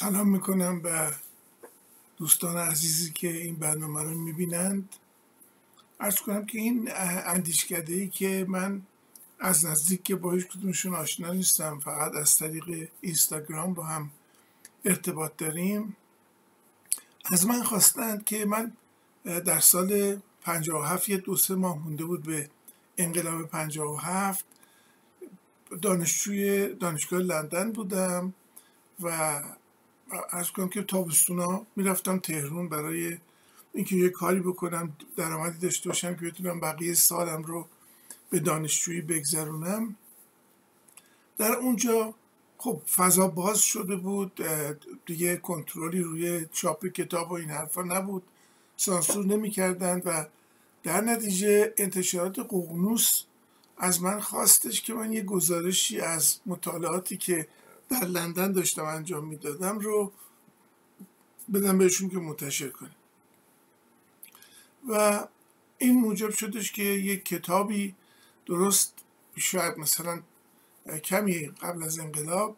سلام می‌کنم به دوستان عزیزی که این برنامه رو می‌بینند. ارز کنم که این اندیشکده ای که من از نزدیک که با هیچ کدومشون آشنا نیستم فقط از طریق اینستاگرام با هم ارتباط داریم. از من خواستند که من در سال 57 یه دو سه ماه مونده بود به انقلاب 57 دانشجوی دانشگاه لندن بودم و از کنم که تابستونا می‌رفتم تهرون برای اینکه یه کاری بکنم درآمدی داشته باشم که بتونم بقیه سالم رو به دانشجویی بگذرونم در اونجا خب فضا باز شده بود دیگه کنترلی روی چاپ کتاب و این حرفا نبود. سانسور نمی‌کردند و در نتیجه انتشارات ققنوس از من خواستش که من یه گزارشی از مطالعاتی که در لندن داشتم انجام می‌دادم رو بدم بهشون که منتشر کنیم و این موجب شدش که یک کتابی درست شاید مثلا کمی قبل از انقلاب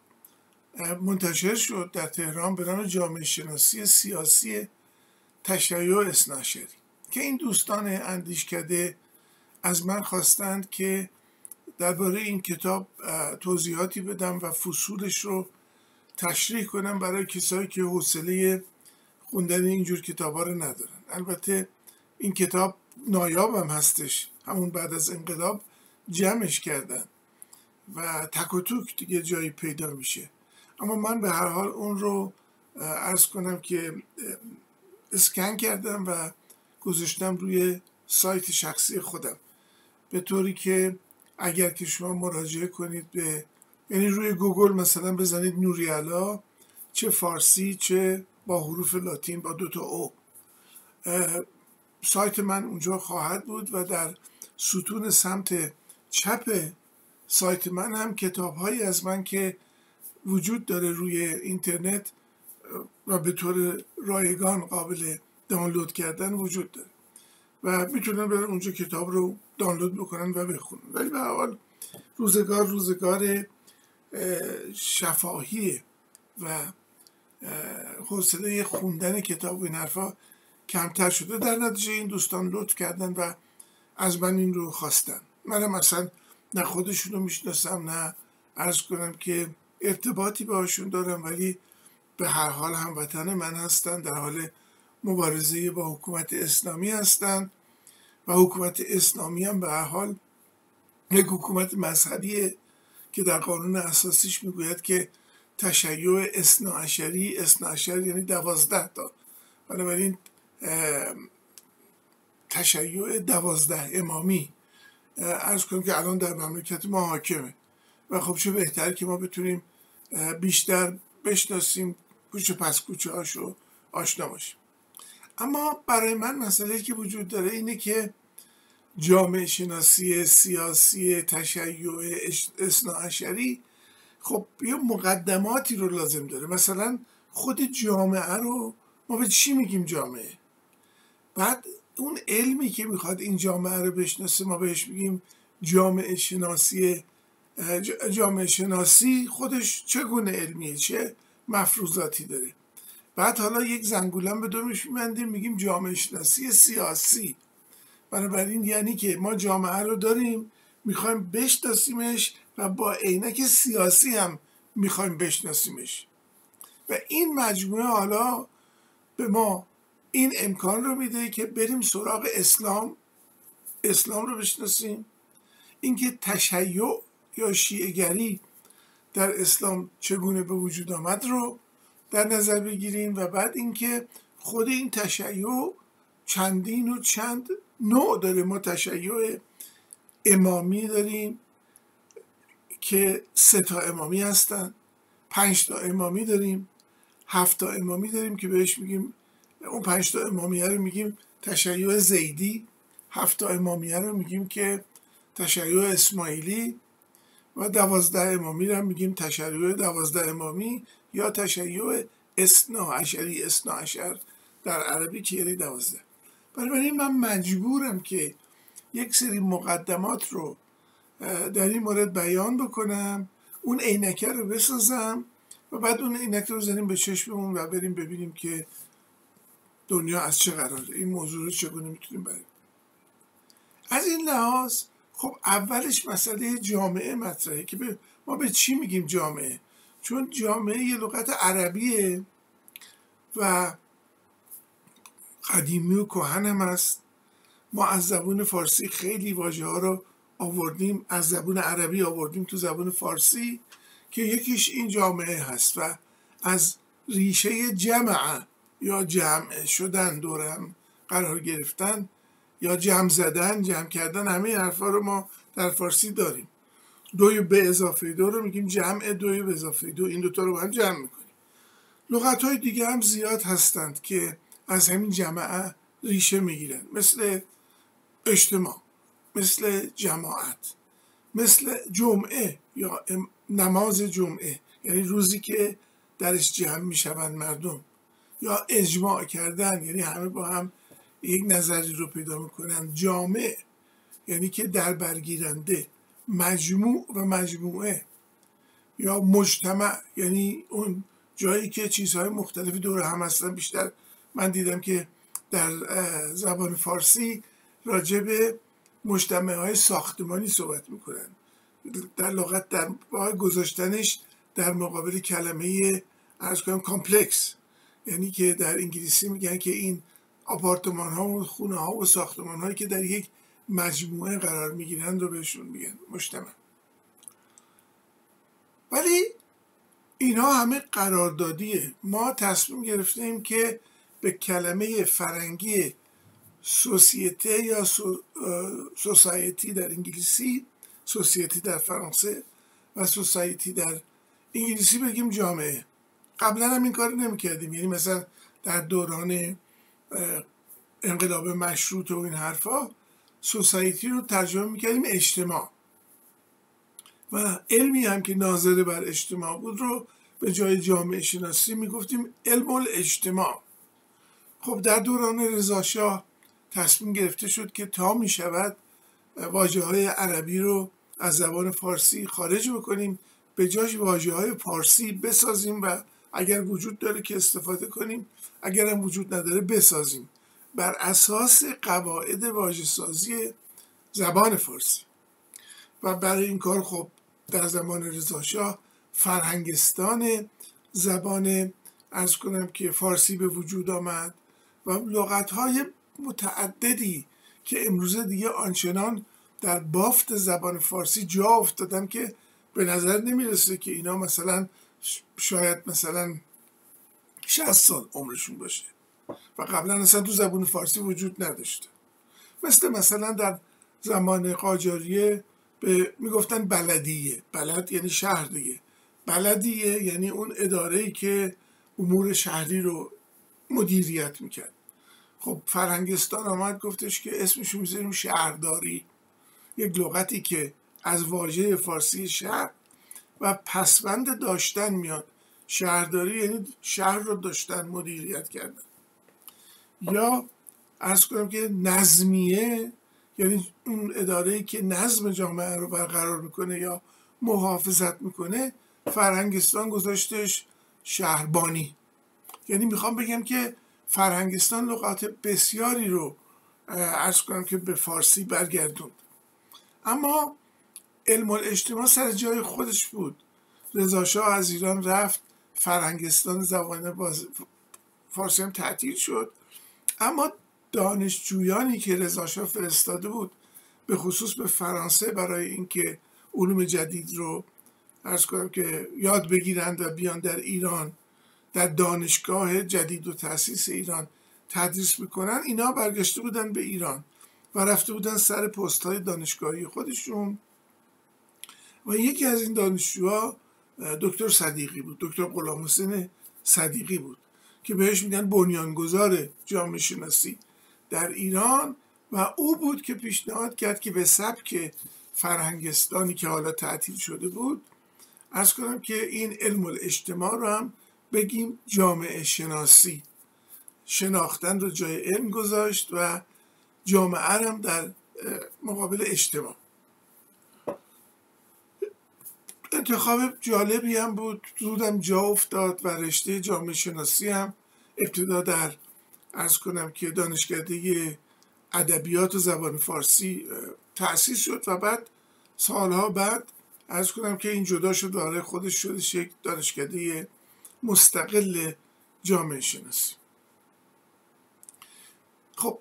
منتشر شد در تهران به نام جامعه شناسی سیاسی تشیع اسناشری که این دوستان اندیشکده از من خواستند که درباره این کتاب توضیحاتی بدم و فصولش رو تشریح کنم برای کسایی که حوصله خوندن اینجور کتاب ها رو ندارن. البته این کتاب نایاب هم هستش. همون بعد از انقلاب جمعش کردن و تک و توک دیگه جایی پیدا میشه. اما من به هر حال اون رو ارز کنم که اسکن کردم و گذاشتم روی سایت شخصی خودم. به طوری که اگر که شما مراجعه کنید به یعنی روی گوگل مثلا بزنید نوریالا چه فارسی چه با حروف لاتین با دو تا او. سایت من اونجا خواهد بود و در ستون سمت چپ سایت من هم کتاب هایی از من که وجود داره روی اینترنت و به طور رایگان قابل دانلود کردن وجود داره. و می‌تونن برن اونجا کتاب رو دانلود بکنن و بخونن. ولی به حال روزگار روزگار شفاهیه و حوصله خوندن کتاب و این حرفا کمتر شده. در نتیجه این دوستان لطف کردن و از من این رو خواستن. منم اصلا نه خودشون رو می‌شناسم نه ارز کنم که ارتباطی باشون دارم ولی به هر حال هموطن من هستن در حال مبارزه با حکومت اسلامی هستند و حکومت اسلامی هم به حال یک حکومت مذهبیه که در قانون اساسیش می‌گوید که تشیع اصناعشری اصناعشر یعنی دوازده تا. بنابراین تشیع دوازده امامی. ارز کنم که الان در مملکت ما حاکمه. و خب چه بهتر که ما بتونیم بیشتر بشناسیم کوچه پس کوچه هاشو آشنا باشیم. اما برای من مسئله که وجود داره اینه که جامعه شناسی سیاسی تشیع اصناعشری خب یه مقدماتی رو لازم داره. مثلا خود جامعه رو ما به چی میگیم جامعه؟ بعد اون علمی که می‌خواد این جامعه رو بشناسه ما بهش میگیم جامعه شناسی جامعه شناسی خودش چگونه علمیه؟ چه مفروضاتی داره؟ بعد حالا یک زنگولم به دومش میبندیم میگیم جامعه شناسی سیاسی. بنابراین یعنی که ما جامعه رو داریم می‌خوایم بشناسیمش و با عینک سیاسی هم می‌خوایم بشناسیمش. و این مجموعه حالا به ما این امکان رو میده که بریم سراغ اسلام. اسلام رو بشناسیم. اینکه تشیع یا شیعگری در اسلام چگونه به وجود آمد رو در نظر بگیریم و بعد اینکه خود این تشیع چندین و چند نوع داره. ما تشیع امامی داریم که سه تا امامی هستن پنج تا امامی داریم هفت تا امامی داریم که بهش میگیم اون پنج تا امامیه رو میگیم تشیع زیدی هفت تا امامیه رو میگیم که تشیع اسماعیلی و دوازده امامی رو میگیم تشیع دوازده امامی. یا تشیع اسنا عشری اسنا عشر در عربی که یعنی دوازده. بنابراین من مجبورم که یک سری مقدمات رو در این مورد بیان بکنم اون عینکه رو بسازم و بعد اون اینک رو بزنیم به چشممون و بریم ببینیم که دنیا از چه قراره. این موضوع رو چگونه می‌تونیم بریم؟ از این لحاظ خب اولش مسئله جامعه مطرحه که ما به چی میگیم جامعه؟ چون جامعه یه لغت عربیه و قدیمی و کهن هم است ما از زبون فارسی خیلی واژه ها رو آوردیم از زبون عربی آوردیم تو زبون فارسی که یکیش این جامعه هست و از ریشه جمع یا جمع شدن دورم قرار گرفتن یا جمع زدن جمع کردن همه حرفا رو ما در فارسی داریم. دوی به اضافه دو رو میگیم جمع دوی به اضافه دو. این دوتا رو با هم جمع می‌کنیم. لغت های دیگه هم زیاد هستند که از همین جمعه ریشه می‌گیرن. مثل اجتماع مثل جماعت مثل جمعه یا نماز جمعه. یعنی روزی که درش جمع می‌شوند مردم. یا اجماع کردن یعنی همه با هم یک نظری رو پیدا می‌کنن. جامع یعنی که در برگیرنده. مجموع و مجموعه یا مجتمع یعنی اون جایی که چیزهای مختلفی دور هم هستن. بیشتر من دیدم که در زبان فارسی راجع به مجتمع های ساختمانی صحبت می‌کنن. در لغت در گذاشتنش در مقابل کلمه عرض کنم complex. یعنی که در انگلیسی میگن که این آپارتمان ها و خونه ها و ساختمان هایی که در یک مجموعه قرار می‌گیرند رو بهشون میگن مجتمع. ولی اینها همه قراردادیه. ما تصمیم گرفتیم که به کلمه فرنگی سوسیته یا سوسایتی در انگلیسی سوسیتی در فرانسه و سوسایتی در انگلیسی بگیم جامعه. قبلا هم این کار نمی‌کردیم. یعنی مثلا در دوران انقلاب مشروط و این حرفا سوسایتی رو ترجمه می‌کردیم اجتماع. و علمی هم که ناظر بر اجتماع بود رو به جای جامعه شناسی می‌گفتیم علم الاجتماع. خب در دوران رضاشاه تصمیم گرفته شد که تا می شود واجه های عربی رو از زبان فارسی خارج بکنیم به جاش واجه های فارسی بسازیم و اگر وجود داره که استفاده کنیم اگر هم وجود نداره بسازیم. بر اساس قواعد واژه سازی زبان فارسی. و برای این کار خب در زمان رضاشاه فرهنگستان زبان ارز کنم که فارسی به وجود آمد و لغت های متعددی که امروزه دیگه آنچنان در بافت زبان فارسی جا افتادن که به نظر نمی‌رسه که اینا مثلا شاید مثلا 60 سال عمرشون باشه. و قبلا اصلا تو زبان فارسی وجود نداشته. مثل مثلا در زمان قاجاریه به می‌گفتن بلدیه. بلد یعنی شهر دیگه. بلدیه یعنی اون اداره ای که امور شهری رو مدیریت می‌کرد. خب فرهنگستان آمد گفتش که اسمشو می‌ذاریم شهرداری. یک لغتی که از واژه فارسی شهر و پسوند داشتن میاد. شهرداری یعنی شهر رو داشتن مدیریت کردن. یا ارز کنم که نظمیه یعنی اون اداره که نظم جامعه رو برقرار می‌کنه یا محافظت می‌کنه فرهنگستان گذاشتش شهربانی. یعنی می‌خوام بگم که فرهنگستان لغات بسیاری رو ارز کنم که به فارسی برگردوند. اما علم اجتماع سر جای خودش بود. رضاشاه از ایران رفت فرهنگستان زبان فارسی هم تعطیل شد. اما دانشجویانی که رضاشاه فرستاده بود به خصوص به فرانسه برای اینکه علوم جدید رو ارز کنم که یاد بگیرند و بیان در ایران در دانشگاه جدید و تاسیس ایران تدریس می‌کنن اینا برگشته بودن به ایران و رفته بودن سر پست های دانشگاهی خودشون. و یکی از این دانشجوها دکتر صدیقی بود دکتر غلام حسین صدیقی بود. که بهش میگن بنیانگذار جامعه شناسی در ایران و او بود که پیشنهاد کرد که به سبک فرهنگستانی که حالا تعطیل شده بود از کنم که این علم الاجتماع رو هم بگیم جامعه شناسی. شناختن رو جای علم گذاشت و جامعه هم در مقابل اجتماع. انتخاب جالبی هم بود. زودم جا افتاد و رشته جامعه شناسی هم ابتدا در ارز کنم که دانشکده ادبیات و زبان فارسی تأسیس شد و بعد سالها بعد ارز کنم که این جدا شد داره خودش شدش یک دانشکده مستقل جامعه شناسی. خب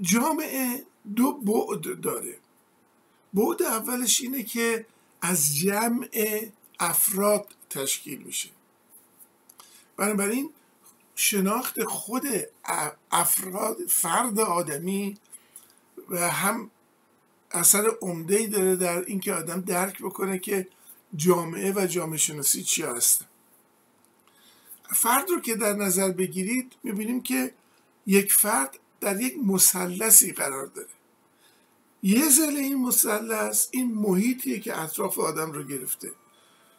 جامعه دو بعد داره. بعد اولش اینه که از جمع افراد تشکیل میشه. بنابراین شناخت خود افراد فرد آدمی و هم اثر عمده داره در اینکه آدم درک بکنه که جامعه و جامعه شناسی چی هستن. فرد رو که در نظر بگیرید می‌بینیم که یک فرد در یک مثلثی قرار داره. یه زل این مثلث این محیطیه که اطراف آدم رو گرفته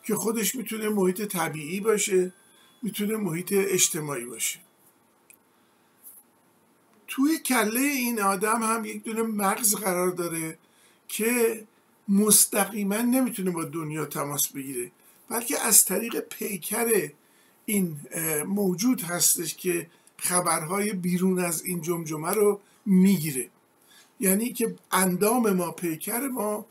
که خودش می‌تونه محیط طبیعی باشه می‌تونه محیط اجتماعی باشه. توی کله این آدم هم یک دونه مغز قرار داره که مستقیما نمی‌تونه با دنیا تماس بگیره بلکه از طریق پیکر این موجود هستش که خبرهای بیرون از این جمجمه رو می‌گیره. یعنی که اندام ما پیکر ما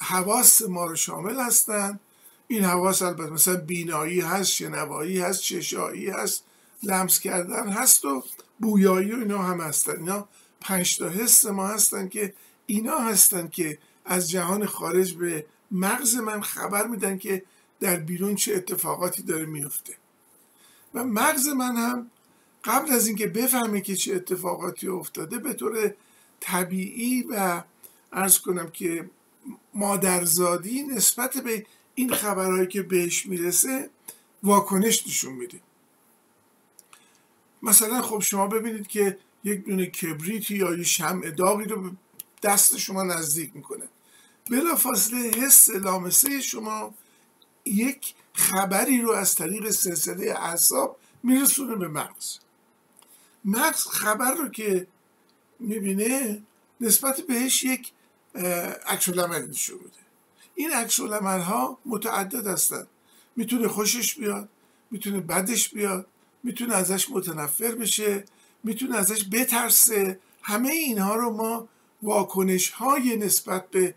حواس ما رو شامل هستند این حواس البته مثلا بینایی هست شنوایی هست چشایی هست لمس کردن هست و بویایی و اینا هم هستن. اینا پنج تا حس ما هستن که اینا هستن که از جهان خارج به مغز من خبر میدن که در بیرون چه اتفاقاتی داره میفته. و مغز من هم قبل از اینکه بفهمه که چه اتفاقاتی افتاده به طور طبیعی و ارز کنم که مادرزادی نسبت به این خبرهایی که بهش می‌رسه واکنش نشون میده. مثلا خب شما ببینید که یک دونه کبریتی یا یه شمع داغی رو به دست شما نزدیک می‌کنه. بلا فاصله حس لامسه شما یک خبری رو از طریق سلسله اعصاب میرسونه به مغز. مغز خبر رو که می‌بینه نسبت بهش یک عکس نشون میده. این عکس ها متعدد هستند می‌تونه خوشش بیاد می‌تونه بدش بیاد می‌تونه ازش متنفر بشه می‌تونه ازش بترسه. همه اینها رو ما واکنش های نسبت به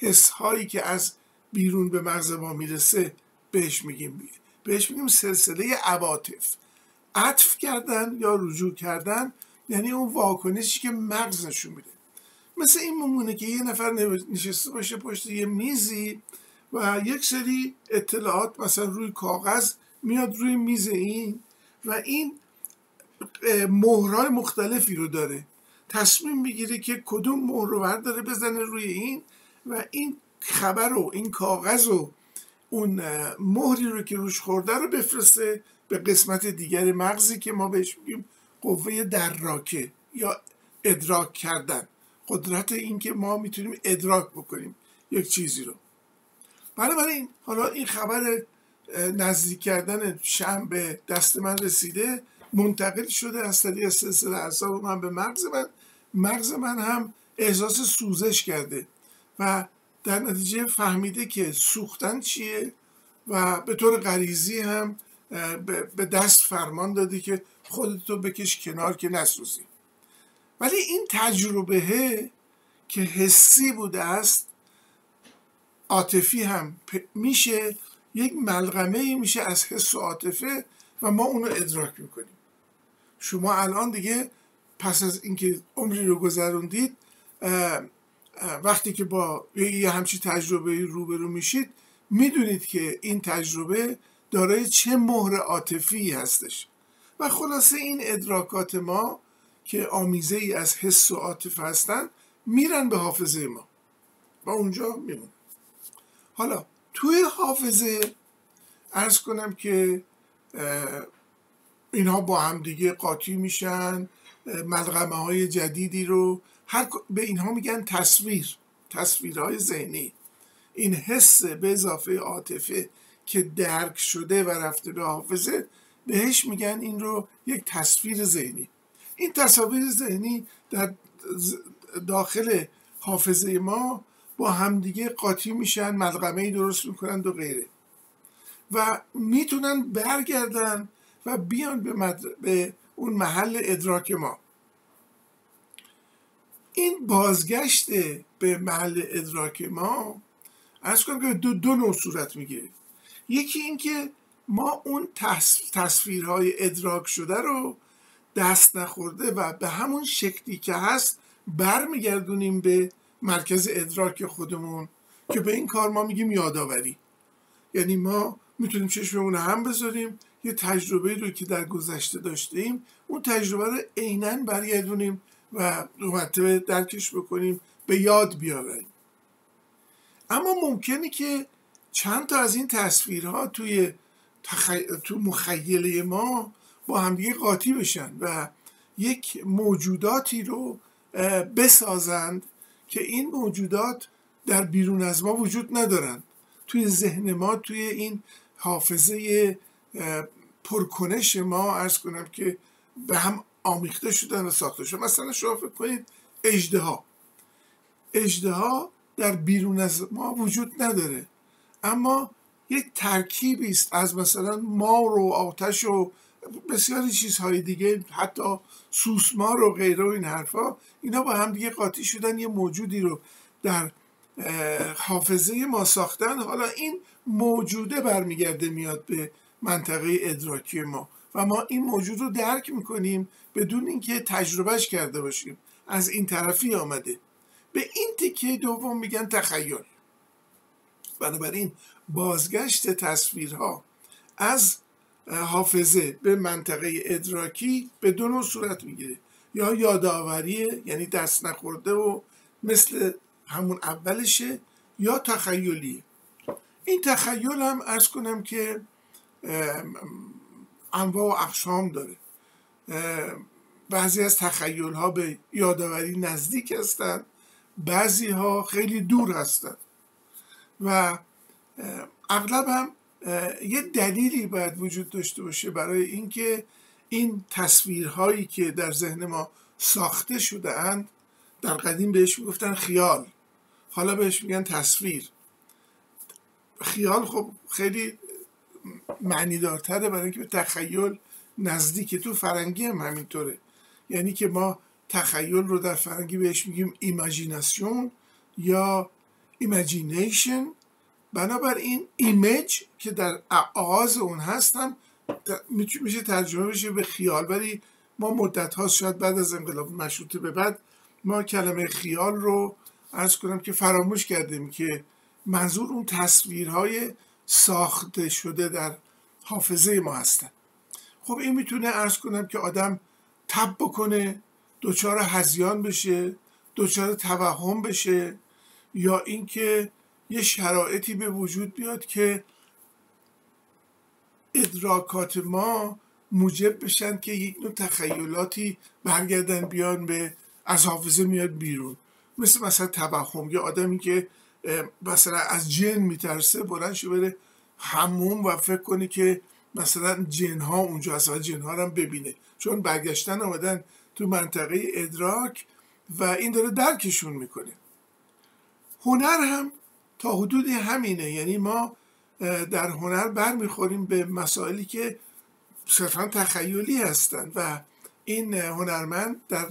حس هایی که از بیرون به مغز ما می‌رسه بهش میگیم. بهش میگیم سلسله عواطف. عطف کردن یا رجوع کردن یعنی اون واکنشی که مغز نشون میده. مثل این ممونه که یه نفر نشسته باشه پشت یه میزی و یک سری اطلاعات مثلا روی کاغذ میاد روی میز این و این مهرهای مختلفی رو داره. تصمیم می‌گیره که کدوم مهر رو برداره بزنه روی این و این خبر رو این کاغذ و اون مهری رو که روش خورده رو بفرسته به قسمت دیگر مغزی که ما بهش میگیم قوه دراکه یا ادراک کردن. قدرت اینکه ما می‌تونیم ادراک بکنیم یک چیزی رو. بنابراین حالا این خبر نزدیک کردن شم به دست من رسیده منتقل شده از طریق سلسله اعصاب من به مغز من. مغز من هم احساس سوزش کرده و در نتیجه فهمیده که سوختن چیه و به طور غریزی هم به دست فرمان دادی که خودتو بکش کنار که نسوزی. ولی این تجربه که حسی بوده است عاطفی هم میشه یک ملغمه میشه از حس و عاطفه و ما اونو ادراک می‌کنیم. شما الان دیگه پس از اینکه عمری رو گذروندید وقتی که با یه همچی تجربه روبرو میشید می‌دونید که این تجربه دارای چه مهر عاطفی هستش. و خلاصه این ادراکات ما که آمیزه ای از حس و عاطفه هستن میرن به حافظه ما. و اونجا میمون حالا توی حافظه ارز کنم که اینها با هم دیگه قاطی میشن ملغمه های جدیدی رو هر به اینها میگن تصویر تصویرهای ذهنی. این حس به اضافه عاطفه که درک شده و رفته به حافظه بهش میگن این رو یک تصویر ذهنی. این تصاویر ذهنی در داخل حافظه ما با همدیگه قاطی میشن ملغمه درست می‌کنند و غیره. و می‌تونن برگردن و بیان به, به اون محل ادراک ما. این بازگشت به محل ادراک ما از کنم که دو, دو نوع صورت می‌گیره. یکی اینکه ما اون تصویرهای ادراک شده رو دست نخورده و به همون شکلی که هست برمیگردونیم به مرکز ادراک خودمون که به این کار ما میگیم یادآوری. یعنی ما می‌تونیم چشممون هم بذاریم یه تجربه رو که در گذشته داشتیم اون تجربه رو عینا برگردونیم و مرتبه درکش بکنیم به یاد بیاوریم. اما ممکنه که چند تا از این تصویرها توی تو مخیله ما با همدیگه قاطی بشن و یک موجوداتی رو بسازند که این موجودات در بیرون از ما وجود ندارند. توی ذهن ما توی این حافظه پرکنش ما ارز کنم که به هم آمیخته شدن و ساخته شدن. مثلا شما فکر کنید اجده ها اجده ها در بیرون از ما وجود نداره. اما یک ترکیبی است از مثلا مار و آتش و بسیاری چیزهای دیگه حتی سوسمار و غیره و این حرفا. اینا با هم دیگه قاطی شدن یه موجودی رو در حافظه ما ساختن. حالا این موجوده برمیگرده میاد به منطقه ادراکی ما و ما این موجود رو درک می‌کنیم بدون اینکه تجربهش کرده باشیم. از این طرفی آمده. به این تکه دوم میگن تخیل. بنابراین بازگشت تصویرها از حافظه به منطقه ادراکی به دو نوع صورت می‌گیره. یا یادآوری یعنی دست نخورده و مثل همون اولشه یا تخیلیه این تخیل هم ارز کنم که انواع و اقسام داره. بعضی از تخیل ها به یادآوری نزدیک هستند بعضی ها خیلی دور هستند و اغلب هم یه دلیلی باید وجود داشته باشه برای اینکه این تصویرهایی که در ذهن ما ساخته شده اند در قدیم بهش می‌گفتن خیال. حالا بهش میگن تصویر. خیال خب خیلی معنی دارتره برای اینکه به تخیل نزدیک تو فرنگی هم همینطوره. یعنی که ما تخیل رو در فرنگی بهش میگیم imagination یا imagination بنابراین image که در آغاز اون هستم میشه ترجمه بشه به خیال. ولی ما مدت ها شاید بعد از انقلاب مشروطه به بعد ما کلمه خیال رو ارز کنم که فراموش کردیم که منظور اون تصویرهای ساخته شده در حافظه ما هستن. خب این می‌تونه ارز کنم که آدم تب بکنه دچار هزیان بشه دچار توهم بشه یا اینکه یه شرایطی به وجود بیاد که ادراکات ما موجب بشن که یک نوع تخیلاتی برگردن بیان به از حافظه میاد بیرون. مثل مثلا توهم. یه آدمی که مثلا از جن میترسه بلند شو بره همون و فکر کنی که مثلا جن ها اونجا هست و جن ها هم ببینه. چون برگشتن آمدن تو منطقه ادراک و این داره درکشون می‌کنه. هنر هم تا حدودی همینه. یعنی ما در هنر برمیخوریم به مسائلی که صرفا تخیلی هستند و این هنرمند در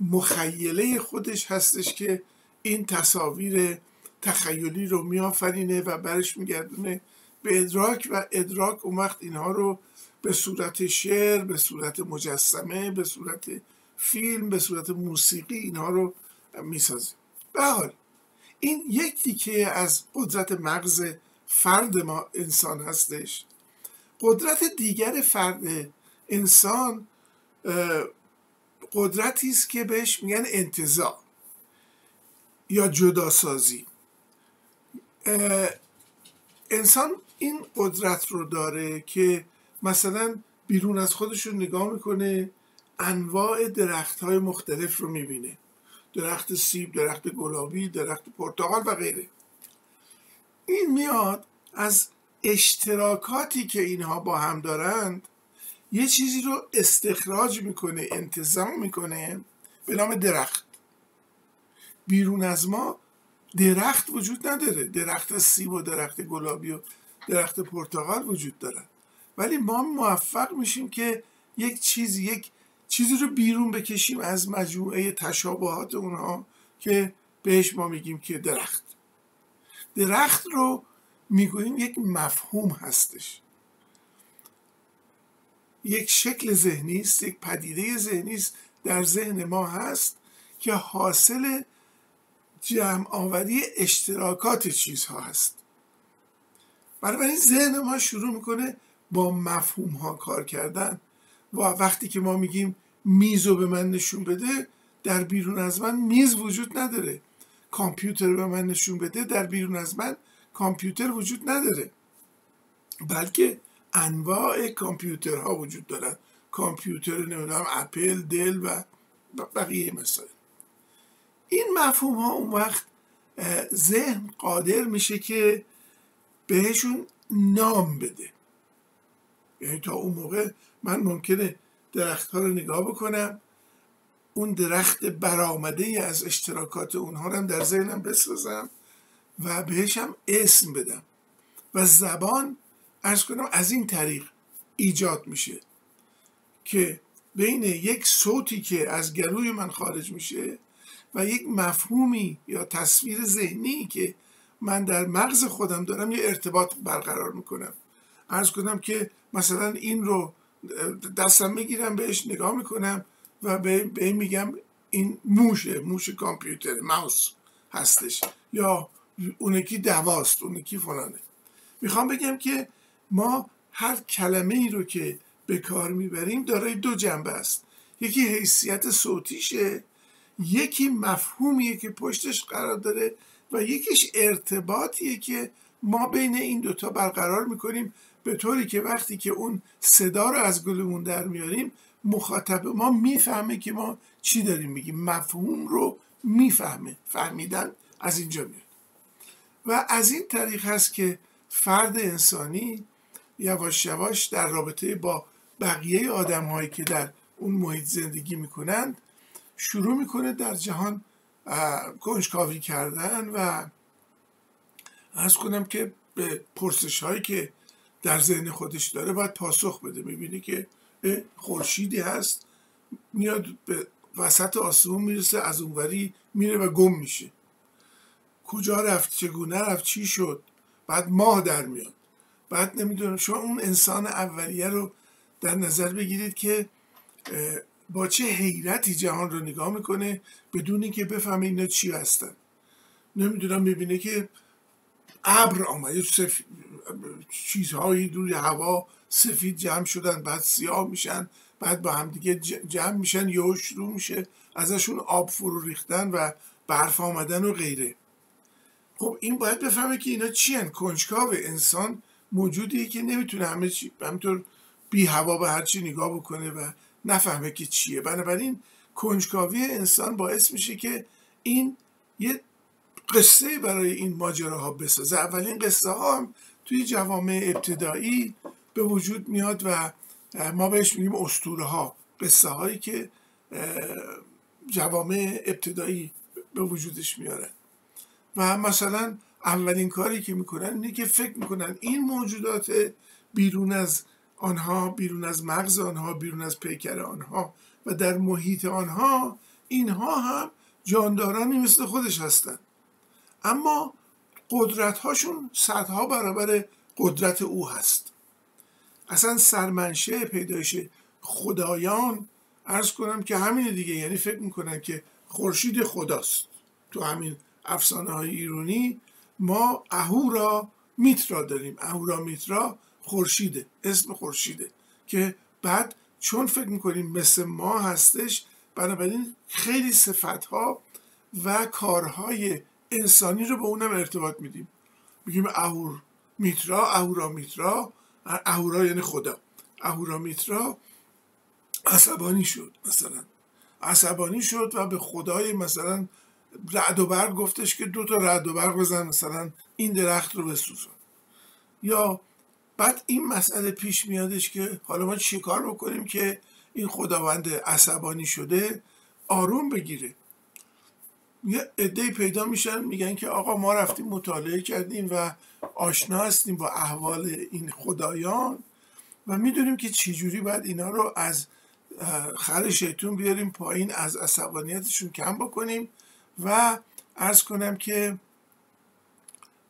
مخیله خودش هستش که این تصاویر تخیلی رو میآفرینه و برش میگردونه به ادراک و ادراک اون وقت اینها رو به صورت شعر به صورت مجسمه به صورت فیلم به صورت موسیقی اینها رو می‌سازه به حال این یک تیکه از قدرت مغز فرد ما انسان هستش. قدرت دیگر فرد انسان قدرتی است که بهش میگن انتظار یا جداسازی. انسان این قدرت رو داره که مثلا بیرون از خودش رو نگاه می‌کنه انواع درخت های مختلف رو می‌بینه. درخت سیب درخت گلابی درخت پرتقال و غیره. این میاد از اشتراکاتی که اینها با هم دارند یه چیزی رو استخراج می‌کنه انتظام می‌کنه به نام درخت. بیرون از ما درخت وجود نداره. درخت سیب و درخت گلابی و درخت پرتقال وجود دارن. ولی ما موفق میشیم که یک چیز یک چیزی رو بیرون بکشیم از مجموعه تشابهات اونها که بهش ما میگیم که درخت. درخت رو می‌گوییم یک مفهوم هستش. یک شکل ذهنی است یک پدیده ذهنی است در ذهن ما هست که حاصل جمع آوری اشتراکات چیزها هست. بنابراین ذهن ما شروع می‌کنه با مفهوم ها کار کردن. وقتی که ما میگیم میز رو به من نشون بده در بیرون از من میز وجود نداره. کامپیوتر به من نشون بده در بیرون از من کامپیوتر وجود نداره. بلکه انواع کامپیوترها وجود دارن. کامپیوتر نمی‌دونم اپل دل و بقیه مسائل. این مفهوم ها اون وقت ذهن قادر میشه که بهشون نام بده. یعنی تا اون موقع من ممکنه درخت ها رو نگاه بکنم. اون درخت برآمده از اشتراکات اونها رو در ذهنم بسازم و بهشم اسم بدم. و زبان ارز کنم از این طریق ایجاد میشه که بین یک صوتی که از گلوی من خارج میشه و یک مفهومی یا تصویر ذهنی که من در مغز خودم دارم یه ارتباط برقرار می‌کنم. ارز کنم که مثلا این رو دستم می‌گیرم بهش نگاه می‌کنم و به, به میگم این موشه موش کامپیوتر ماوس هستش. یا اونکی دواست اونکی فلانه. می‌خوام بگم که ما هر کلمه ای رو که به کار می‌بریم دارای دو جنبه است. یکی حیثیت صوتیشه یکی مفهومیه که پشتش قرار داره و یکیش ارتباطیه که ما بین این دوتا برقرار می‌کنیم به طوری که وقتی که اون صدا رو از گلمون در میاریم مخاطب ما می‌فهمه که ما چی داریم میگیم. مفهوم رو می‌فهمه. فهمیدن از اینجا میاد. و از این طریق هست که فرد انسانی یواش یواش در رابطه با بقیه آدم هایی که در اون محیط زندگی می‌کنند شروع می‌کنه در جهان کنجکاوی کردن و ارز کنم که به پرسش هایی که در ذهن خودش داره باید پاسخ بده. می‌بینی که خورشیدی هست میاد به وسط آسمون می‌رسه از اونوری میره و گم میشه. کجا رفت؟ چگونه رفت؟ چی شد؟ بعد ماه در میاد. بعد نمی‌دونم شما اون انسان اولیه رو در نظر بگیرید که با چه حیرتی جهان رو نگاه می‌کنه بدون اینکه بفهمه اینا چی هستن. نمی‌دونم می‌بینه که ابر آمده سف... چیزهایی روی هوا سفید جمع شدن بعد سیاه میشن بعد با هم دیگه جمع میشن یا شروع میشه ازشون آب فرو ریختن و برف آمدن و غیره. خب این باید بفهمه که اینا چی هن کنجکاو انسان موجودیه که نمی‌تونه همه چی همینطور بی هوا به هر چی نگاه بکنه و نفهمه که چیه. بنابراین کنجکاوی انسان باعث میشه که این یه قصه برای این ماجراها بسازه. اولین قصه ها هم توی جوامع ابتدایی به وجود میاد و ما بهش میگیم استوره ها قصه هایی که جوامع ابتدایی به وجودش میارن و مثلا اولین کاری که می‌کنن اینه که فکر می‌کنن این موجودات بیرون از آنها بیرون از مغز آنها بیرون از پیکر آنها و در محیط آنها اینها هم جاندارانی مثل خودش هستند اما قدرت هاشون صدها برابر قدرت او هست. اصلا سرمنشه پیدایش خدایان ارز کنم که همین دیگه یعنی فکر می‌کنن که خورشید خداست. تو همین افسانه های ایرونی ما اهورا میترا داریم. اهورا میترا خورشیده اسم خورشیده که بعد چون فکر می‌کنیم مثل ما هستش بنابراین خیلی صفتها و کارهای انسانی رو به اونم ارتباط میدیم. میگیم اهور میترا اهورا میترا. اهورا یعنی خدا. اهورا میترا عصبانی شد مثلا. عصبانی شد و به خدای مثلا رعد و برق گفتش که دو تا رعد و برق بزن مثلا این درخت رو بسوزن یا بعد این مسئله پیش میادش که حالا ما چیکار بکنیم که این خداوند عصبانی شده آروم بگیره. یه عده پیدا میشن میگن که آقا ما رفتیم مطالعه کردیم و آشنا هستیم با احوال این خدایان و می‌دونیم که چجوری باید اینا رو از خر شیطون بیاریم پایین از عصبانیتشون کم بکنیم و ارز کنم که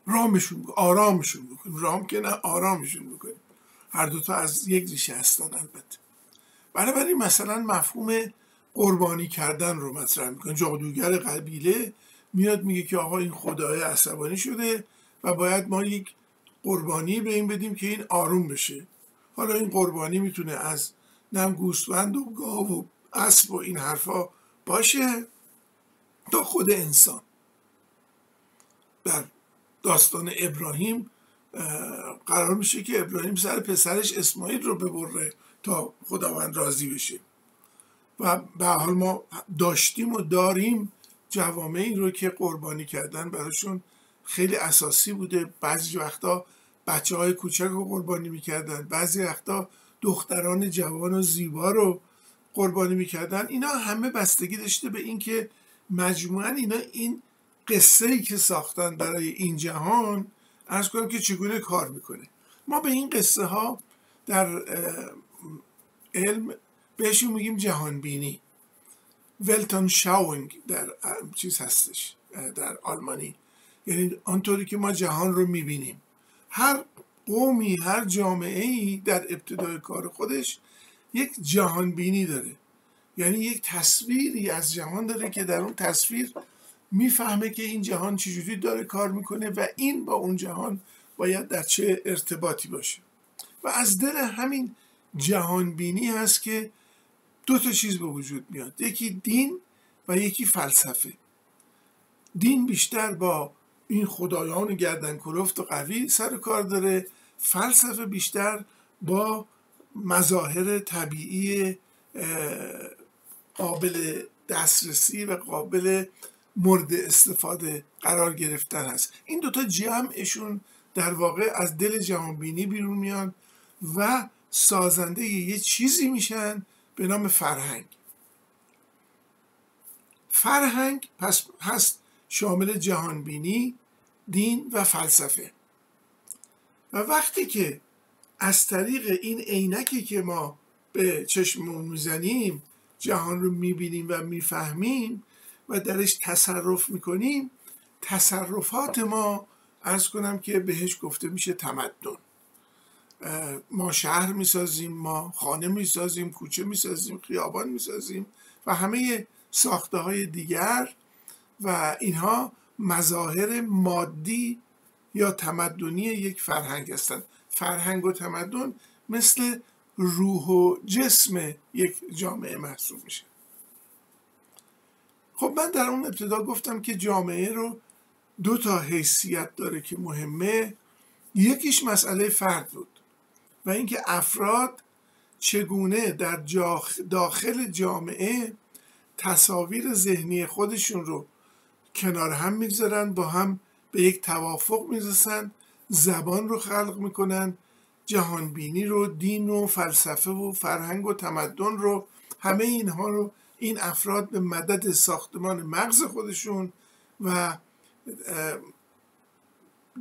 رامشون آرامشون بکنیم. رام که نه آرامشون بکنیم. هر دوتا از یک ریشه هستن البته. بنابراین مثلا مفهوم قربانی کردن رو مطرح می‌کنه. جادوگر قبیله میاد میگه که آقا این خدای عصبانی شده و باید ما یک قربانی به این بدیم که این آروم بشه. حالا این قربانی می‌تونه از نم گوسفند و گاو و اسب و این حرفا باشه تا خود انسان. در داستان ابراهیم قرار میشه که ابراهیم سر پسرش اسماعیل رو ببره تا خداوند راضی بشه. و به حال ما داشتیم و داریم جوامعی رو که قربانی کردن براشون خیلی اساسی بوده. بعضی وقتا بچه های کوچک رو قربانی می‌کردن بعضی وقتا دختران جوان و زیبا رو قربانی می‌کردن. اینا همه بستگی داشته به اینکه مجموعا اینا این قصه ای که ساختن برای این جهان ارز کنم که چگونه کار می‌کنه. ما به این قصه ها در علم بهشون میگیم جهان بینی ولتون شاونگ در چیز هستش در آلمانی. یعنی آنطوری که ما جهان رو می‌بینیم. هر قومی هر جامعه ای در ابتدای کار خودش یک جهان بینی داره. یعنی یک تصویری از جهان داره که در اون تصویر می‌فهمه که این جهان چجوری داره کار می‌کنه و این با اون جهان باید در چه ارتباطی باشه. و از دل همین جهان بینی هست که دو تا چیز به وجود میاد. یکی دین و یکی فلسفه. دین بیشتر با این خدایان گردن کلفت و قوی سر کار داره. فلسفه بیشتر با مظاهر طبیعی قابل دسترسی و قابل مورد استفاده قرار گرفتن هست. این دوتا جمعشون در واقع از دل جهانبینی بیرون میان و سازنده یه چیزی میشن به نام فرهنگ. فرهنگ پس هست شامل جهانبینی دین و فلسفه. و وقتی که از طریق این عینکی که ما به چشممون می‌زنیم جهان رو می‌بینیم و می‌فهمیم و درش تصرف می‌کنیم تصرفات ما ارز کنم که بهش گفته میشه تمدن. ما شهر می‌سازیم ما خانه می‌سازیم کوچه می‌سازیم خیابان می‌سازیم و همه ساخته های دیگر و اینها مظاهر مادی یا تمدنی یک فرهنگ هستند. فرهنگ و تمدن مثل روح و جسم یک جامعه محسوب میشه. خب من در اون ابتدا گفتم که جامعه رو دو تا حیثیت داره که مهمه. یکیش مسئله فرد بود. و اینکه افراد چگونه در داخل جامعه تصاویر ذهنی خودشون رو کنار هم می‌گذارن با هم به یک توافق می‌رسن زبان رو خلق می‌کنن جهانبینی رو دین و فلسفه و فرهنگ و تمدن رو همه اینها رو این افراد به مدد ساختمان مغز خودشون و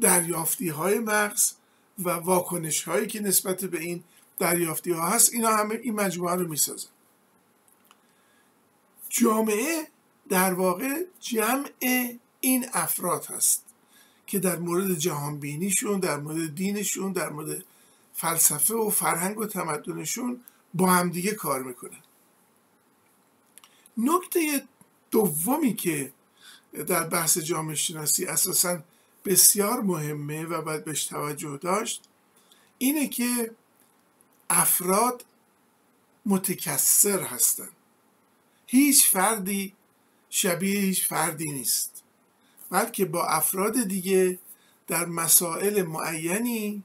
دریافتی های مغز و واکنش هایی که نسبت به این دریافتی ها هست اینا همه این مجموعه رو می‌سازن جامعه در واقع جمع این افراد هست که در مورد جهان بینیشون در مورد دینشون در مورد فلسفه و فرهنگ و تمدنشون با همدیگه کار می‌کنن. نکته دومی که در بحث جامعه شناسی اساسا بسیار مهمه و باید بهش توجه داشت اینه که افراد متکثر هستند هیچ فردی شبیه هیچ فردی نیست بلکه با افراد دیگه در مسائل معینی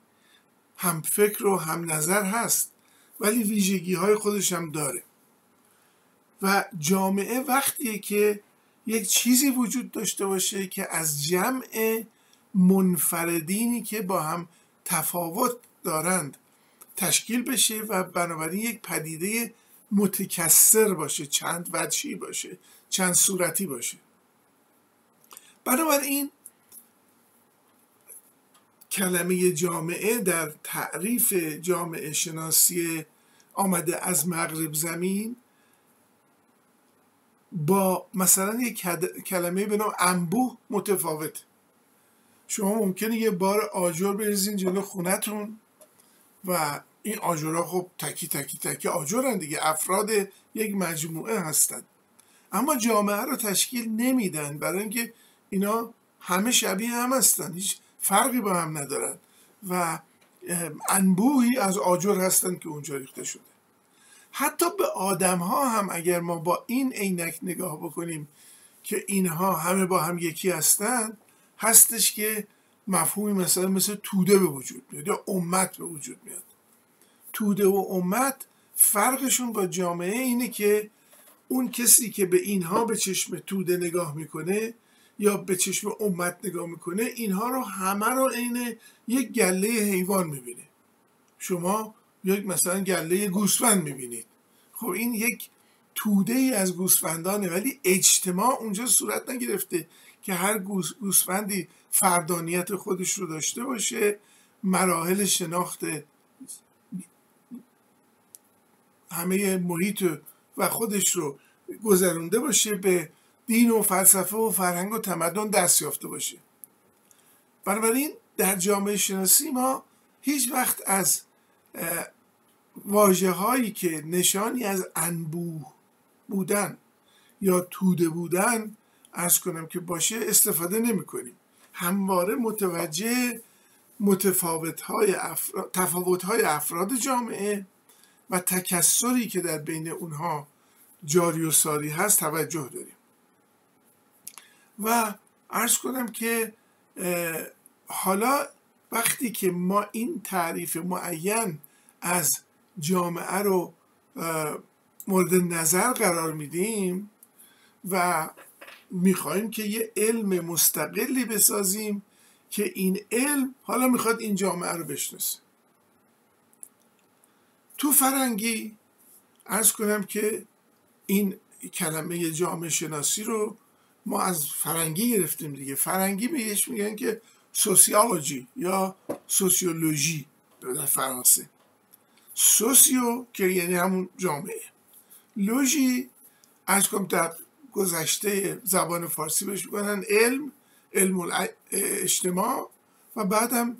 هم فکر و هم نظر هست ولی ویژگی های خودش هم داره. و جامعه وقتیه که یک چیزی وجود داشته باشه که از جمع منفردینی که با هم تفاوت دارند تشکیل بشه و بنابراین یک پدیده متکثر باشه چند وجهی باشه چند صورتی باشه. بنابراین کلمه جامعه در تعریف جامعه شناسی آمده از مغرب زمین با مثلا یک کلمه به نام انبوه متفاوت شما ممکنه یه بار آجر بریزین جلو خونتون و این آجرها خب تکی تکی تکی آجرن دیگه. افراد یک مجموعه هستند اما جامعه رو تشکیل نمیدن. برای اینکه اینا همه شبیه هم هستن. هیچ فرقی با هم ندارن. و انبوهی از آجر هستن که اونجا ریخته شده. حتی به آدم ها هم اگر ما با این عینک نگاه بکنیم که اینها همه با هم یکی هستند هستش که مفهومی مثلا مثل توده به وجود میاد یا امت به وجود میاد. توده و امت فرقشون با جامعه اینه که اون کسی که به اینها به چشم توده نگاه می‌کنه یا به چشم امت نگاه می‌کنه اینها رو همه رو عین یک گله حیوان می‌بینه. شما یک مثلا گله گوسفند می‌بینید. خب این یک توده ای از گوسفندانه ولی اجتماع اونجا صورت نگرفته که هر گوسفندی فردانیت خودش رو داشته باشه مراحل شناخت همه محیط و خودش رو گذرونده باشه به دین و فلسفه و فرهنگ و تمدن دست یافته باشه. بنابراین در جامعه شناسی ما هیچ وقت از واجه هایی که نشانی از انبوه بودن یا توده بودن ارز کنم که باشه استفاده نمی کنیم. همواره متوجه متفاوت های افراد، تفاوت های افراد جامعه و تکسری که در بین اونها جاری و ساری هست توجه داریم. و ارز کنم که حالا وقتی که ما این تعریف معین از جامعه رو مورد نظر قرار میدیم و می‌خواهیم که یه علم مستقلی بسازیم که این علم حالا می‌خواد این جامعه رو بشناسه. تو فرنگی ارز کنم که این کلمه جامعه شناسی رو ما از فرنگی گرفتیم دیگه. فرنگی بهش میگن که سوسیولوژی یا سوسیولوژی در فرانسه. سوسیو که یعنی همون جامعه. لوژی از کنم در گذشته زبان فارسی بهش می‌کنن علم علم اجتماع و بعدم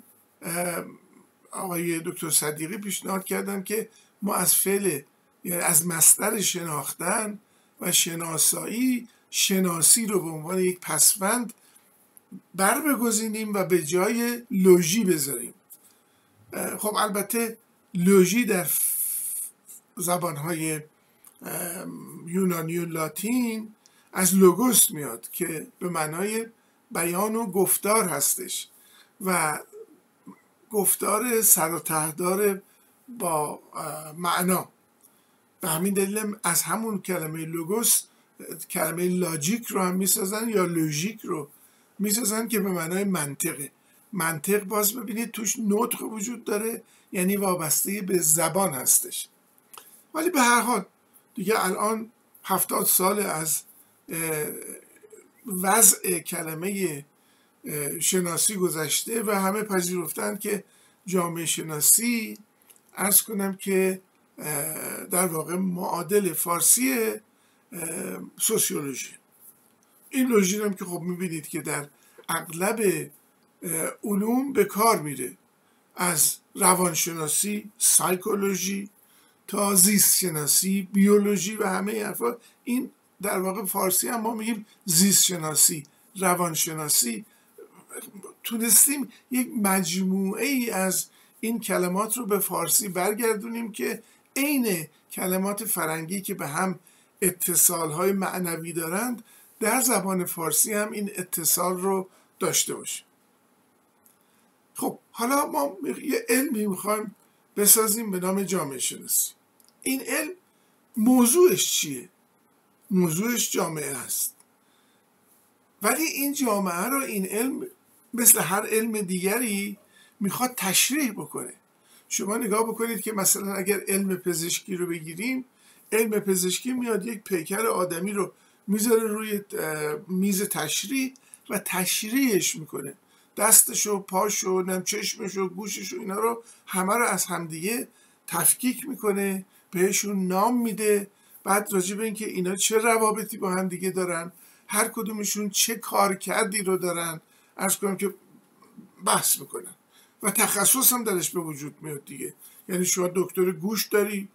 آقای دکتر صدیقی پیشنهاد کردن که ما از فعل یعنی از مصدر شناختن و شناسایی شناسی رو به عنوان یک پسوند بر بگذینیم و به جای لوژی بذاریم. خب البته لوژی در زبانهای یونانی و لاتین از لوگوس میاد که به معنای بیان و گفتار هستش و گفتار سر و تهدار با معنا. به همین دلیل از همون کلمه لوگوس کلمه لاجیک رو هم می‌سازن یا لوژیک رو می‌سازن که به معنای منطقه منطق باز ببینید توش نطق وجود داره یعنی وابسته به زبان هستش. ولی به هر حال دیگه الان هفتاد سال از وضع کلمه شناسی گذشته و همه پذیرفتن که جامعه شناسی ارز کنم که در واقع معادل فارسی سوسیولوژی. این لوژی هم که خب می‌بینید که در اغلب علوم به کار میره. از روانشناسی سایکولوژی تا زیست شناسی بیولوژی و همه حرفا. این در واقع فارسی هم ما میگیم زیست شناسی روانشناسی. تونستیم یک مجموعه ای از این کلمات رو به فارسی برگردونیم که عین کلمات فرنگی که به هم اتصال های معنوی دارند در زبان فارسی هم این اتصال رو داشته باشیم. خب حالا ما یه علمی می‌خوایم بسازیم به نام جامعه شناسی این علم موضوعش چیه؟ موضوعش جامعه است. ولی این جامعه رو این علم مثل هر علم دیگری می‌خواد تشریح بکنه. شما نگاه بکنید که مثلا اگر علم پزشکی رو بگیریم علم پزشکی میاد یک پیکر آدمی رو می‌ذاره روی میز تشریح و تشریحش می‌کنه. دستشو پاشو نم چشمشو گوششو اینا رو همه رو از همدیگه تفکیک می‌کنه بهشون نام میده بعد راجع به اینکه اینا چه روابطی با هم دیگه دارن هر کدومشون چه کار کردی رو دارن ارز کنم که بحث می‌کنن. و تخصص هم درش به وجود میاد دیگه. یعنی شما دکتر گوش داری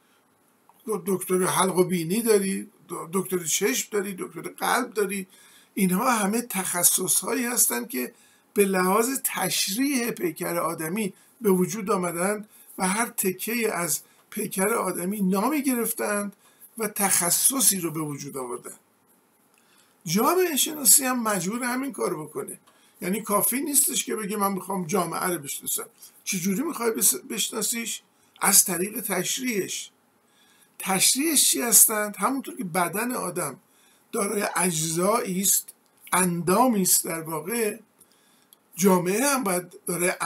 دکتر حلق و بینی داری دکتر چشم داری دکتر قلب داری. اینها همه تخصص هایی هستند که به لحاظ تشریح پیکر آدمی به وجود آمدن و هر تکه از پیکر آدمی نامی گرفتند و تخصصی رو به وجود آوردن جامعه شناسی هم مجبور همین کار بکنه. یعنی کافی نیستش که بگه من می‌خوام جامعه رو بشناسم. چجوری می‌خوای بشناسیش؟ از طریق تشریحش. تشریحش چی هستند؟ همونطور که بدن آدم دارای اجزایی است اندامی است در واقع جامعه هم باید داره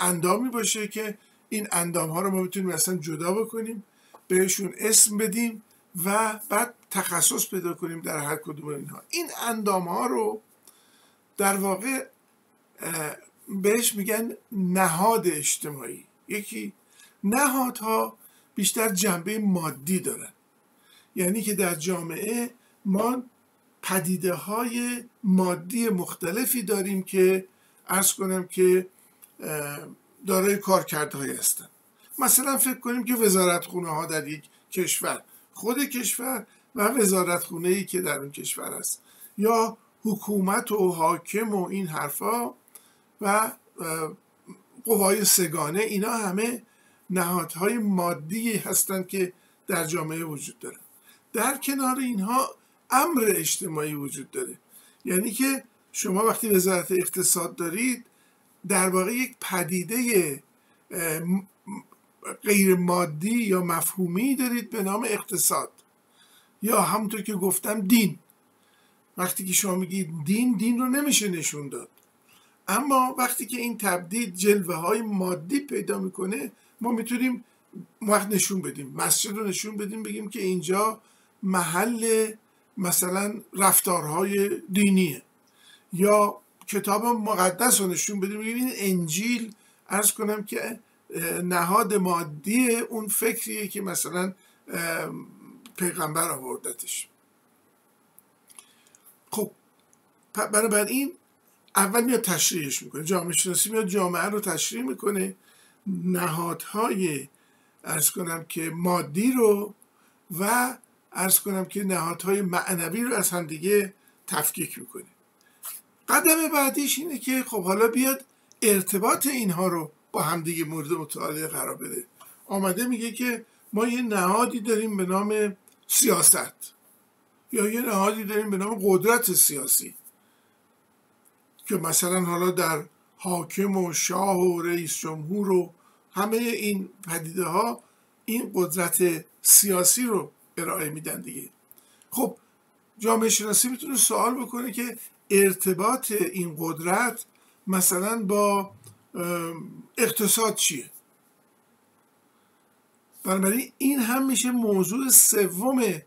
اندامی باشه که این اندام ها رو ما بتونیم اصلا جدا بکنیم. بهشون اسم بدیم و بعد تخصص پیدا کنیم در هر کدوم اینها. این اندام ها رو در واقع بهش میگن نهاد اجتماعی. یکی نهادها بیشتر جنبه مادی دارن. یعنی که در جامعه ما پدیده های مادی مختلفی داریم که ارز کنم که دارای کارکردهایی هستن. مثلا فکر کنیم که وزارت خونه ها در یک کشور خود کشور و وزارت خونه ای که در اون کشور است. یا حکومت و حاکم و این حرفا و قوای سگانه اینا همه نهادهای مادی هستند که در جامعه وجود دارن. در کنار اینها امر اجتماعی وجود داره. یعنی که شما وقتی وزارت اقتصاد دارید در واقع یک پدیده غیر مادی یا مفهومی دارید به نام اقتصاد. یا همونطور که گفتم دین. وقتی که شما میگید دین دین رو نمیشه نشون داد. اما وقتی که این تبدیل جلوه های مادی پیدا می‌کنه ما می‌تونیم وقت نشون بدیم مسجد رو نشون بدیم بگیم که اینجا محل مثلا رفتارهای دینیه. یا کتاب مقدس رو نشون بدیم بگیم این انجیل ارز کنم که نهاد مادی اون فکریه که مثلا پیغمبر آوردتش. خب بنابراین اول میاد تشریحش می‌کنه. جامعه شناسی میاد جامعه رو تشریح می‌کنه. نهادهای ارز کنم که مادی رو و ارز کنم که نهادهای معنوی رو از همدیگه تفکیک می‌کنه. قدم بعدیش اینه که خب حالا بیاد ارتباط اینها رو با همدیگه مورد مطالعه قرار بده. آمده میگه که ما یه نهادی داریم به نام سیاست. یا یه نهادی داریم به نام قدرت سیاسی. که مثلا حالا در حاکم و شاه و رئیس جمهور و همه این پدیده ها این قدرت سیاسی رو ارائه میدن دیگه. خب جامعه شناسی می‌تونه سوال بکنه که ارتباط این قدرت مثلا با اقتصاد چیه؟ بنابراین این هم میشه موضوع سوم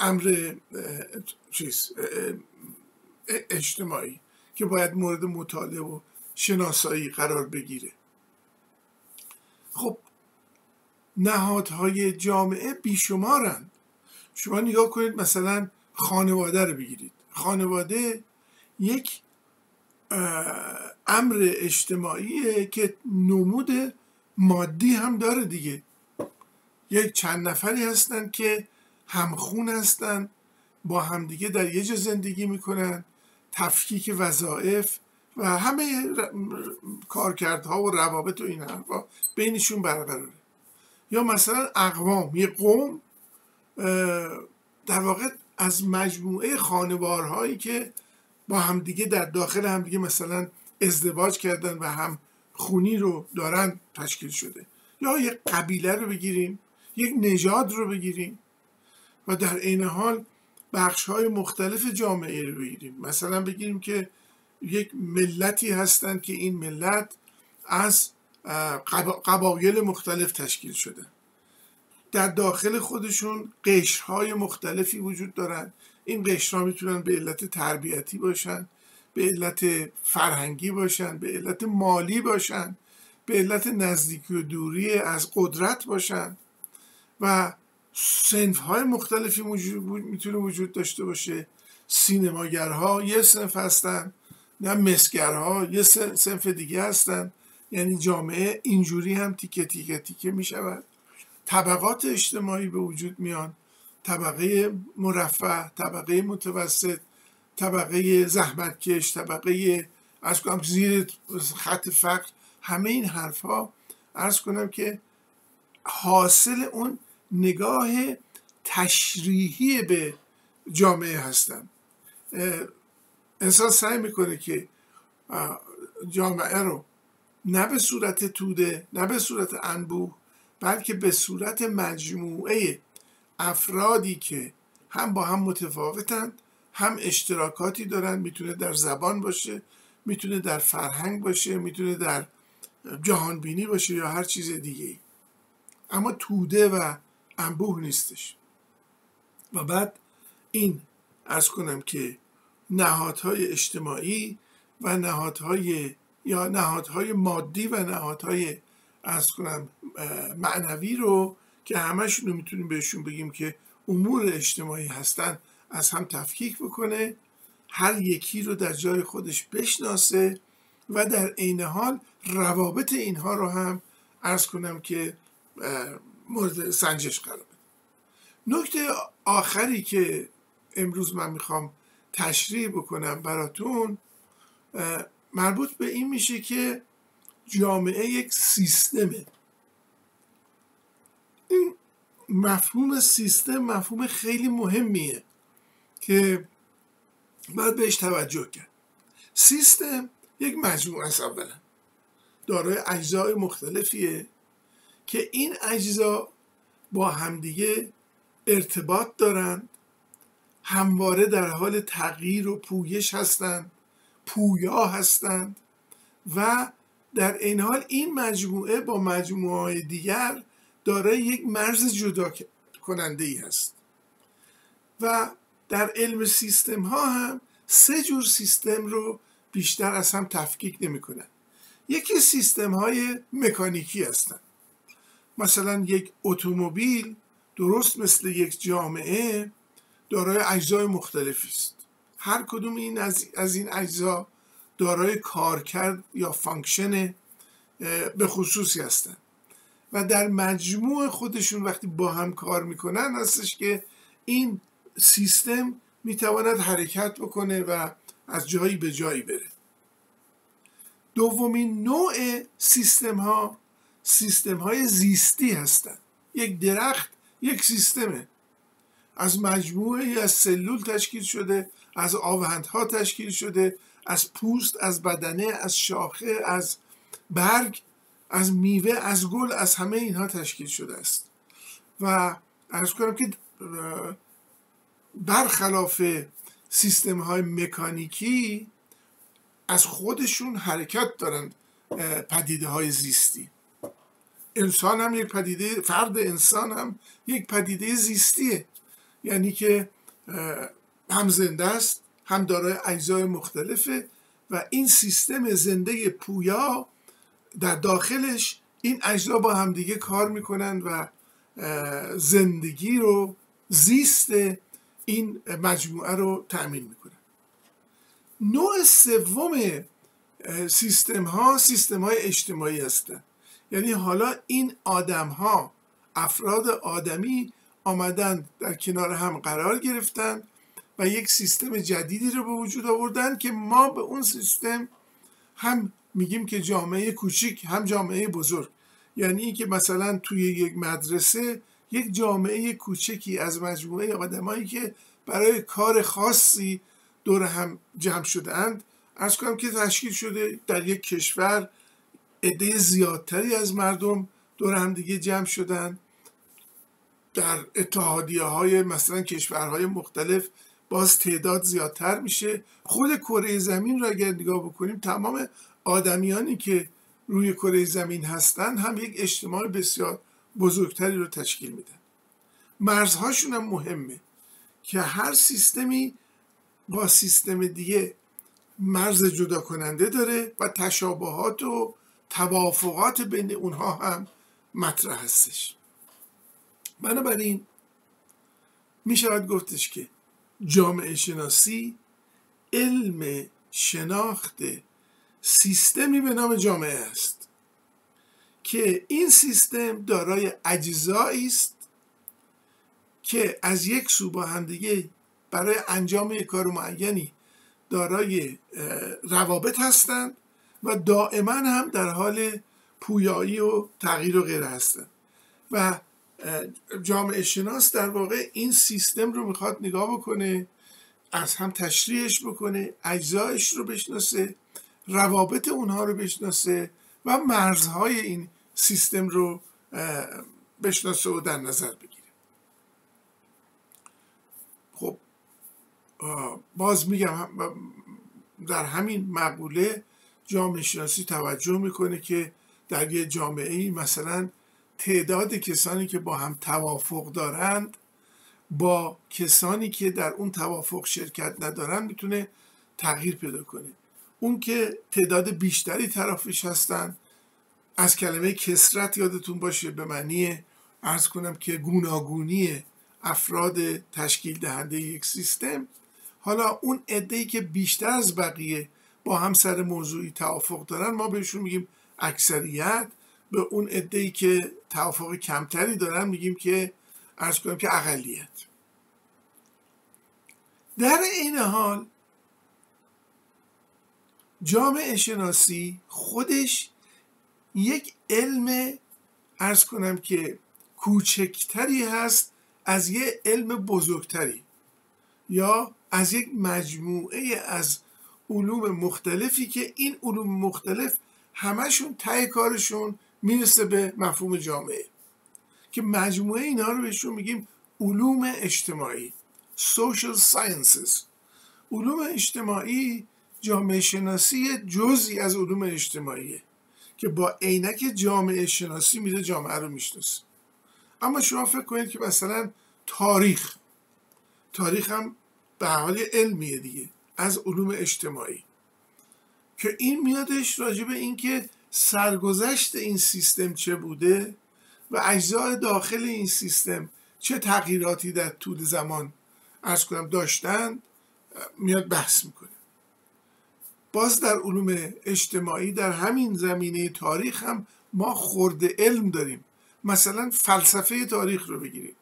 امر چیز اجتماعی که باید مورد مطالعه و شناسایی قرار بگیره. خب نهادهای جامعه بیشمارند. شما نگاه کنید مثلا خانواده رو بگیرید. خانواده یک امر اجتماعیه که نمود مادی هم داره دیگه. یک چند نفری هستند که همخون هستند با همدیگه در یه جا زندگی می‌کنن تفکیک وظایف و همه کارکردها و روابط و این حرفا بینشون برقراره. یا مثلا اقوام یه قوم در واقع از مجموعه خانوارهایی که با همدیگه در داخل همدیگه مثلا ازدواج کردن و هم خونی رو دارن تشکیل شده. یا یک قبیله رو بگیریم یک نژاد رو بگیریم و در عین حال بخش های مختلف جامعه رو بگیریم. مثلا بگیریم که یک ملتی هستند که این ملت از قبایل مختلف تشکیل شده. در داخل خودشون قشرهای مختلفی وجود دارند این قشرها می‌تونن به علت تربیتی باشن. به علت فرهنگی باشن به علت مالی باشن به علت نزدیکی و دوری از قدرت باشن. و سنف های مختلفی می‌تونه وجود داشته باشه. سینماگرها یه سنف هستن نه مسگرها یه سنف دیگه هستن. یعنی جامعه اینجوری هم تیکه تیکه تیکه می شود طبقات اجتماعی به وجود میان. طبقه مرفه طبقه متوسط طبقه زحمتکش طبقه از کنم زیر خط فقر همه این حرف ها ارز کنم که حاصل اون نگاه تشریحی به جامعه هستن. انسان سعی می‌کنه که جامعه رو نه به صورت توده نه به صورت انبوه بلکه به صورت مجموعه افرادی که هم با هم متفاوتن هم اشتراکاتی دارن می‌تونه در زبان باشه می‌تونه در فرهنگ باشه می‌تونه در جهانبینی باشه یا هر چیز دیگه اما توده و انبوه نیستش. و بعد این ارز کنم که نهادهای اجتماعی و نهادهای یا نهادهای مادی و نهادهای ارز کنم معنوی رو که همشون رو می‌تونیم بهشون بگیم که امور اجتماعی هستن از هم تفکیک بکنه هر یکی رو در جای خودش بشناسه و در عین حال روابط اینها رو هم ارز کنم که مورد سنجش قرار بده نکته آخری که امروز من می‌خوام تشریح بکنم براتون مربوط به این میشه که جامعه یک سیستمه. این مفهوم سیستم مفهوم خیلی مهمیه. که باید بهش توجه کرد. سیستم یک مجموعه است اولا. دارای اجزای مختلفیه که این اجزا با همدیگه ارتباط دارند همواره در حال تغییر و پویش هستند پویا هستند و در این حال این مجموعه با مجموعه های دیگر دارای یک مرز جدا کننده ای هست. و در علم سیستم ها هم سه جور سیستم رو بیشتر از هم تفکیک نمی کنن. یکی سیستم های مکانیکی هستند مثلا یک اتومبیل درست مثل یک جامعه دارای اجزای مختلفی است. هر کدوم این از, از این اجزا دارای کارکرد یا function به خصوصی هستند و در مجموع خودشون وقتی با هم کار می‌کنن هستش که این سیستم می‌تواند حرکت بکنه و از جایی به جایی بره. دومین نوع سیستم ها سیستم های زیستی هستند. یک درخت یک سیستمه. از مجموعه از سلول تشکیل شده از آوندها تشکیل شده از پوست از بدنه از شاخه از برگ از میوه از گل از همه اینها تشکیل شده است. و ارز کنم که برخلاف سیستم های مکانیکی از خودشون حرکت دارند پدیده های زیستی. انسان هم یک پدیده فرد انسان هم یک پدیده زیستیه. یعنی که هم زنده است هم دارای اجزای مختلفه و این سیستم زنده پویا در داخلش این اجزا با همدیگه کار می‌کنن و زندگی رو زیست این مجموعه رو تأمین می‌کنن نوع سوم سیستم ها سیستم های اجتماعی هستند یعنی حالا این آدم ها افراد آدمی آمدن در کنار هم قرار گرفتن و یک سیستم جدیدی رو به وجود آوردن که ما به اون سیستم هم میگیم که جامعه کوچیک هم جامعه بزرگ. یعنی اینکه مثلا توی یک مدرسه یک جامعه کوچکی از مجموعه آدمایی که برای کار خاصی دور هم جمع شده اند ارز کنم که تشکیل شده در یک کشور عده زیادتری از مردم دور هم دیگه جمع شدن. در اتحادیه های مثلا کشورهای مختلف باز تعداد زیادتر میشه. خود کره زمین را اگر نگاه بکنیم تمام آدمیانی که روی کره زمین هستند هم یک اجتماع بسیار بزرگتری رو تشکیل میدن. مرزهاشون هم مهمه که هر سیستمی با سیستم دیگه مرز جدا کننده داره و تشابهات و توافقات بین اونها هم مطرح هستش. بنابراین می شود گفتش که جامعه شناسی علم شناخت سیستمی به نام جامعه است. که این سیستم دارای اجزایی است که از یک سو با همدیگه برای انجام یک کار معینی دارای روابط هستند و دائما هم در حال پویایی و تغییر و غیره هستند. و جامعه شناس در واقع این سیستم رو می‌خواد نگاه بکنه از هم تشریحش بکنه اجزایش رو بشناسه روابط اونها رو بشناسه و مرزهای این سیستم رو بشناسه و در نظر بگیره. خب باز میگم در همین مقوله جامعه شناسی توجه می‌کنه که در یه جامعه ای مثلا تعداد کسانی که با هم توافق دارند با کسانی که در اون توافق شرکت ندارن می‌تونه تغییر پیدا کنه. اون که تعداد بیشتری طرفش هستن از کلمه کسرت یادتون باشه به معنی ارز کنم که گوناگونی افراد تشکیل دهنده یک سیستم. حالا اون ای که بیشتر از بقیه با هم سر موضوعی توافق دارن ما بهشون میگیم اکثریت. به اون ای که توافق کمتری دارن میگیم که ارز کنم که اقلیت. در این حال جامعه شناسی خودش یک علم ارز کنم که کوچکتری هست از یه علم بزرگتری یا از یک مجموعه از علوم مختلفی که این علوم مختلف همشون ته کارشون می‌رسه به مفهوم جامعه. که مجموعه اینها رو بهشون میگیم علوم اجتماعی social sciences. علوم اجتماعی جامعه شناسی جزی از علوم اجتماعیه. که با عینک جامعه شناسی میره جامعه رو می‌شناسه. اما شما فکر کنید که مثلا تاریخ تاریخ هم به حال علمیه دیگه از علوم اجتماعی. که این میادش راجع به اینکه سرگذشت این سیستم چه بوده و اجزای داخل این سیستم چه تغییراتی در طول زمان ارز کنم داشتن میاد بحث می‌کنه. باز در علوم اجتماعی در همین زمینه تاریخ هم ما خورده علم داریم. مثلا فلسفه تاریخ رو بگیریم.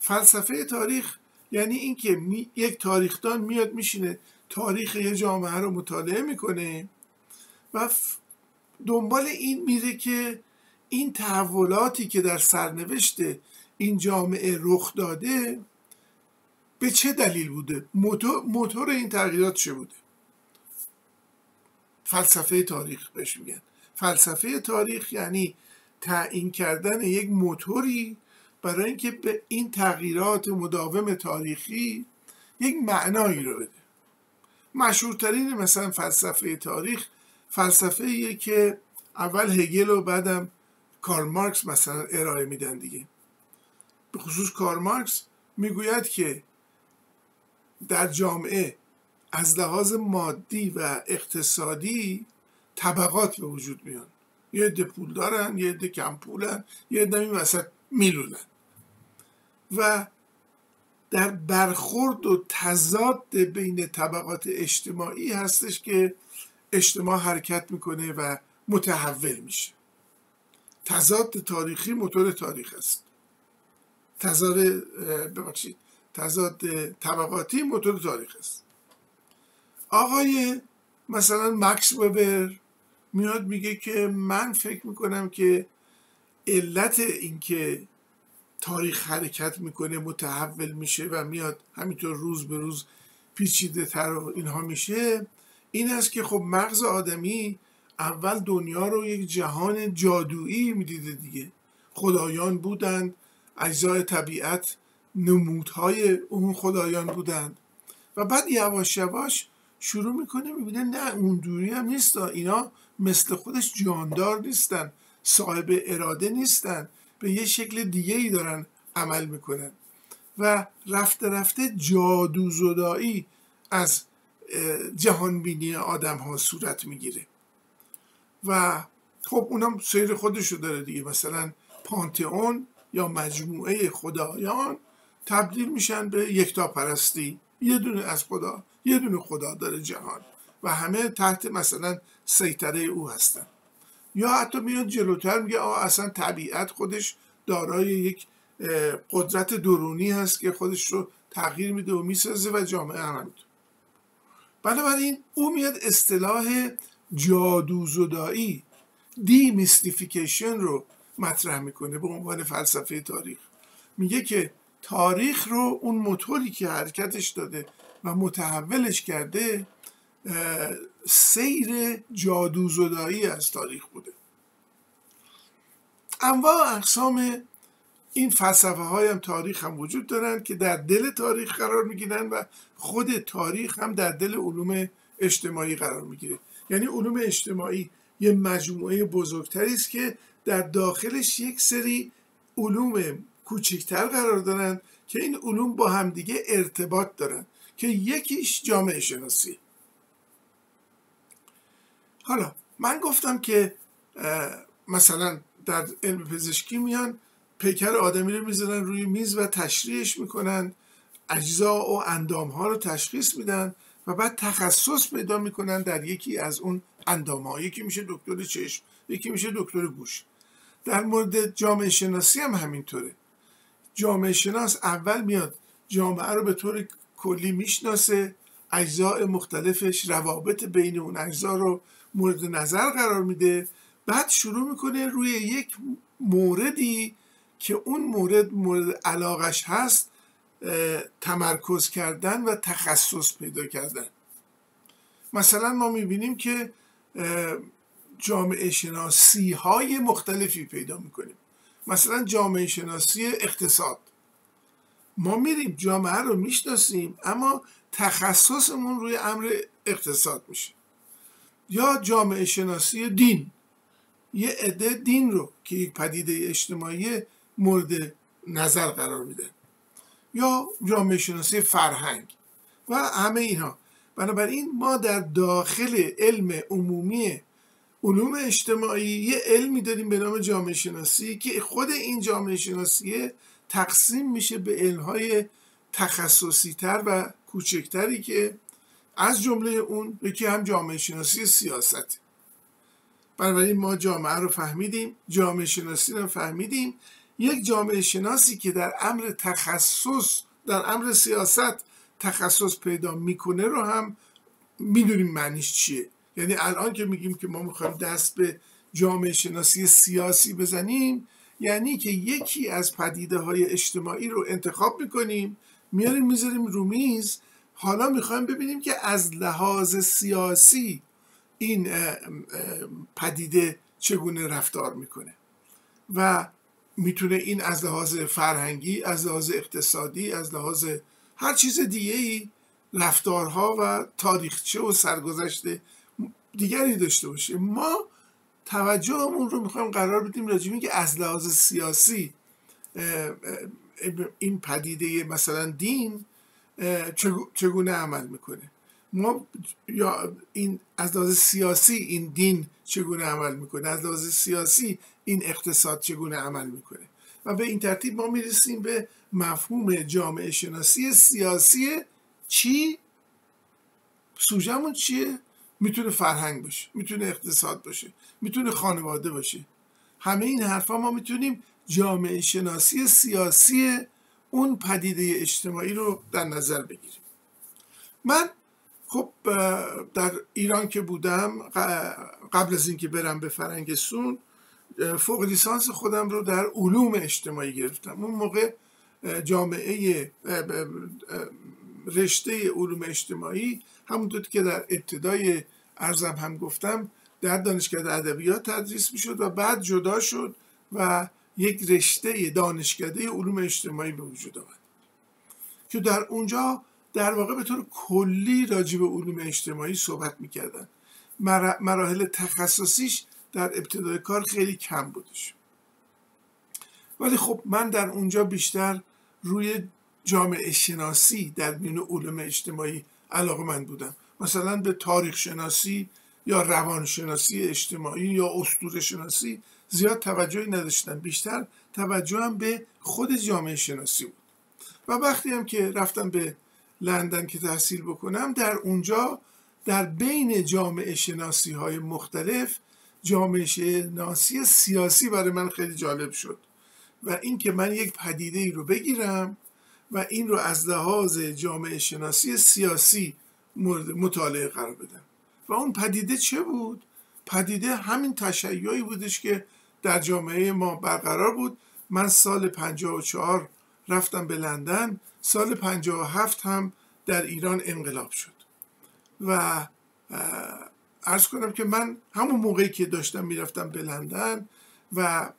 فلسفه تاریخ یعنی اینکه یک تاریخدان میاد میشینه تاریخ یه جامعه رو مطالعه می‌کنه و دنبال این میره که این تحولاتی که در سرنوشت این جامعه رخ داده به چه دلیل بوده؟ موتور این تغییرات چه بوده؟ فلسفه تاریخ بهش میگن. فلسفه تاریخ یعنی تعیین کردن یک موتوری برای اینکه به این تغییرات مداوم تاریخی یک معنایی رو بده. مشهورترین مثلا فلسفه تاریخ فلسفه که اول هگل و بعدم کارل مارکس مثلا ارائه میدن دیگه. به خصوص کارل مارکس می‌گوید که در جامعه از لحاظ مادی و اقتصادی طبقات به وجود میان. یه عده پول دارن یه عده کم پولن یه عده این وسط میلونن. و در برخورد و تضاد بین طبقات اجتماعی هستش که اجتماع حرکت می‌کنه و متحول میشه. تضاد تاریخی موتور تاریخ است. تضاد ببخشید تضاد طبقاتی موتور تاریخ است. آقای مثلا مکس وبر میاد میگه که من فکر می‌کنم که علت اینکه تاریخ حرکت می‌کنه متحول میشه و میاد همینطور روز به روز پیچیده تر و اینها میشه این است که خب مغز آدمی اول دنیا رو یک جهان جادویی می‌دیده دیگه. خدایان بودند اجزای طبیعت نمودهای اون خدایان بودند. و بعد یواش یواش شروع می‌کنه می‌بینه نه اون دوری هم نیست. اینا مثل خودش جاندار نیستن صاحب اراده نیستن به یه شکل دیگه ای دارن عمل می‌کنن. و رفته رفته جادو زدایی از جهانبینی آدم ها صورت می‌گیره. و خب اونم سیر خودشو داره دیگه. مثلا پانتئون یا مجموعه خدایان تبدیل میشن به یکتا پرستی یه دونه از خدا یه دونه خدا داره جهان و همه تحت مثلا سیطره او هستن. یا حتی میاد جلوتر میگه آه اصلا طبیعت خودش دارای یک قدرت درونی هست که خودش رو تغییر میده و می‌سازه و جامعه هم بنابراین او میاد اصطلاح جادوزدایی دیمیستیفیکیشن رو مطرح می‌کنه به عنوان فلسفه تاریخ. میگه که تاریخ رو اون موتوری که حرکتش داده و متحولش کرده سیر جادوزدایی از تاریخ بوده. انواع اقسام این فلسفه های هم تاریخ هم وجود دارن که در دل تاریخ قرار می‌گیرن و خود تاریخ هم در دل علوم اجتماعی قرار می‌گیره. یعنی علوم اجتماعی یه مجموعه بزرگتری است که در داخلش یک سری علوم کوچکتر قرار دارن که این علوم با همدیگه ارتباط دارن که یکیش جامعه شناسی. حالا من گفتم که مثلا در علم پزشکی میان پیکر آدمی رو می‌ذارن روی میز و تشریحش می‌کنن اجزا و اندام ها رو تشخیص میدن و بعد تخصص پیدا می‌کنن در یکی از اون اندام ها یکی میشه دکتر چشم یکی میشه دکتر گوش. در مورد جامعه شناسی هم همینطوره. جامعه شناس اول میاد جامعه رو به طور کلی می‌شناسه. اجزاء مختلفش روابط بین اون اجزا رو مورد نظر قرار میده. بعد شروع می‌کنه روی یک موردی که اون مورد مورد علاقش هست تمرکز کردن و تخصص پیدا کردن. مثلا ما می‌بینیم که جامعه شناسی های مختلفی پیدا می‌کنیم. مثلا جامعه شناسی اقتصاد. ما میریم جامعه رو می‌شناسیم اما تخصصمون روی امر اقتصاد میشه. یا جامعه شناسی دین. یه عده دین رو که یک پدیده اجتماعی مورد نظر قرار میده. یا جامعه شناسی فرهنگ. و همه اینها بنابراین ما در داخل علم عمومی علوم اجتماعی یه علمی داریم به نام جامعه شناسی که خود این جامعه شناسی تقسیم میشه به علمهای تخصصی تر و کوچکتری که از جمله اون یکی هم جامعه شناسی سیاست بنابراین ما جامعه رو فهمیدیم جامعه شناسی رو فهمیدیم. یک جامعه شناسی که در امر تخصص در امر سیاست تخصص پیدا می‌کنه رو هم می‌دونیم معنیش چیه. یعنی الان که میگیم که ما می‌خوایم دست به جامعه شناسی سیاسی بزنیم یعنی که یکی از پدیده های اجتماعی رو انتخاب می‌کنیم میاریم می‌ذاریم رو میز. حالا می‌خوایم ببینیم که از لحاظ سیاسی این پدیده چگونه رفتار می‌کنه. و می‌تونه این از لحاظ فرهنگی از لحاظ اقتصادی از لحاظ هر چیز دیگه ای رفتارها و تاریخچه و سرگذشت دیگری داشته باشه. ما توجهمون رو می‌خوایم قرار بدیم راجع که از لحاظ سیاسی این پدیده مثلا دین چگونه عمل می‌کنه. ما یا این از لحاظ سیاسی این دین چگونه عمل می‌کنه؟ از لحاظ سیاسی این اقتصاد چگونه عمل می‌کنه؟ و به این ترتیب ما می‌رسیم به مفهوم جامعه شناسی سیاسی چی؟ سوژمون چیه؟ می‌تونه فرهنگ باشه می‌تونه اقتصاد باشه می‌تونه خانواده باشه. همه این حرفا ما می‌تونیم جامعه شناسی سیاسی اون پدیده اجتماعی رو در نظر بگیریم. من خب در ایران که بودم قبل از اینکه برم به فرنگستون فوق لیسانس خودم رو در علوم اجتماعی گرفتم. اون موقع جامعه رشته علوم اجتماعی همونطور که در ابتدای ارزم هم گفتم در دانشکده ادبیات تدریس می‌شد و بعد جدا شد و یک رشته دانشکده علوم اجتماعی به وجود آمد. که در اونجا در واقع به طور کلی راجع به علوم اجتماعی صحبت می‌کردن. مراحل تخصصیش در ابتدای کار خیلی کم بودش. ولی خب من در اونجا بیشتر روی جامعه شناسی در میون علوم اجتماعی علاقه من بودم. مثلا به تاریخ شناسی یا روانشناسی اجتماعی یا اسطوره شناسی زیاد توجهی نداشتن بیشتر توجه هم به خود جامعه شناسی بود. و وقتی هم که رفتم به لندن که تحصیل بکنم در اونجا در بین جامعه شناسی های مختلف جامعه شناسی سیاسی برای من خیلی جالب شد. و اینکه من یک پدیده ای رو بگیرم و این رو از لحاظ جامعه شناسی سیاسی مطالعه قرار بدم و اون پدیده چه بود؟ پدیده همین تشیعی بودش که در جامعه ما برقرار بود. من سال 54 رفتم به لندن سال 57 هم در ایران انقلاب شد. و ارز کنم که من همون موقعی که داشتم می‌رفتم به لندن و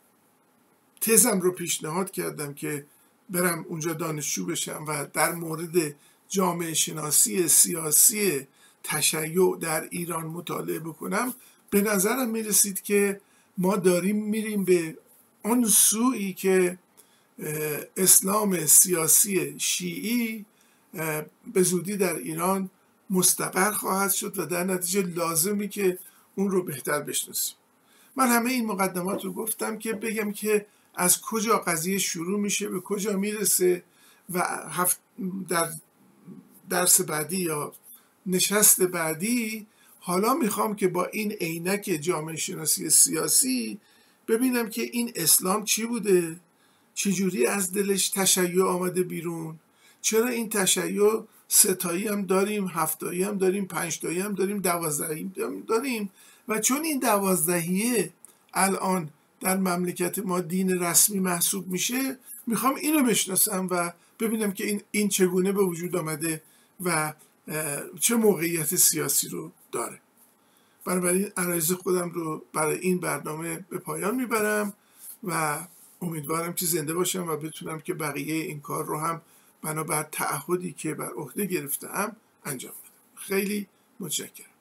تزم رو پیشنهاد کردم که برم اونجا دانشجو بشم و در مورد جامعه شناسی سیاسی تشیع در ایران مطالعه بکنم به نظرم می‌رسید که ما داریم میریم به آن سویی که اسلام سیاسی شیعی به زودی در ایران مستقر خواهد شد و در نتیجه لازمی که اون رو بهتر بشناسیم. من همه این مقدمات رو گفتم که بگم که از کجا قضیه شروع میشه به کجا می‌رسه و هفت در درس بعدی یا نشست بعدی حالا می‌خوام که با این عینک جامعه شناسی سیاسی ببینم که این اسلام چی بوده؟ چجوری از دلش تشیع آمده بیرون؟ چرا این تشیع ستایی هم داریم هفتایی هم داریم پنجتایی هم داریم دوازدهی هم داریم؟ و چون این دوازدهیه الان در مملکت ما دین رسمی محسوب میشه می‌خوام اینو بشناسم و ببینم که این, این چگونه به وجود آمده و چه موقعیت سیاسی رو داره. بنابراین عرایز خودم رو برای این برنامه به پایان می‌برم و امیدوارم که زنده باشم و بتونم که بقیه این کار رو هم بنابر تعهدی که بر عهده گرفتم انجام بدم. خیلی متشکرم.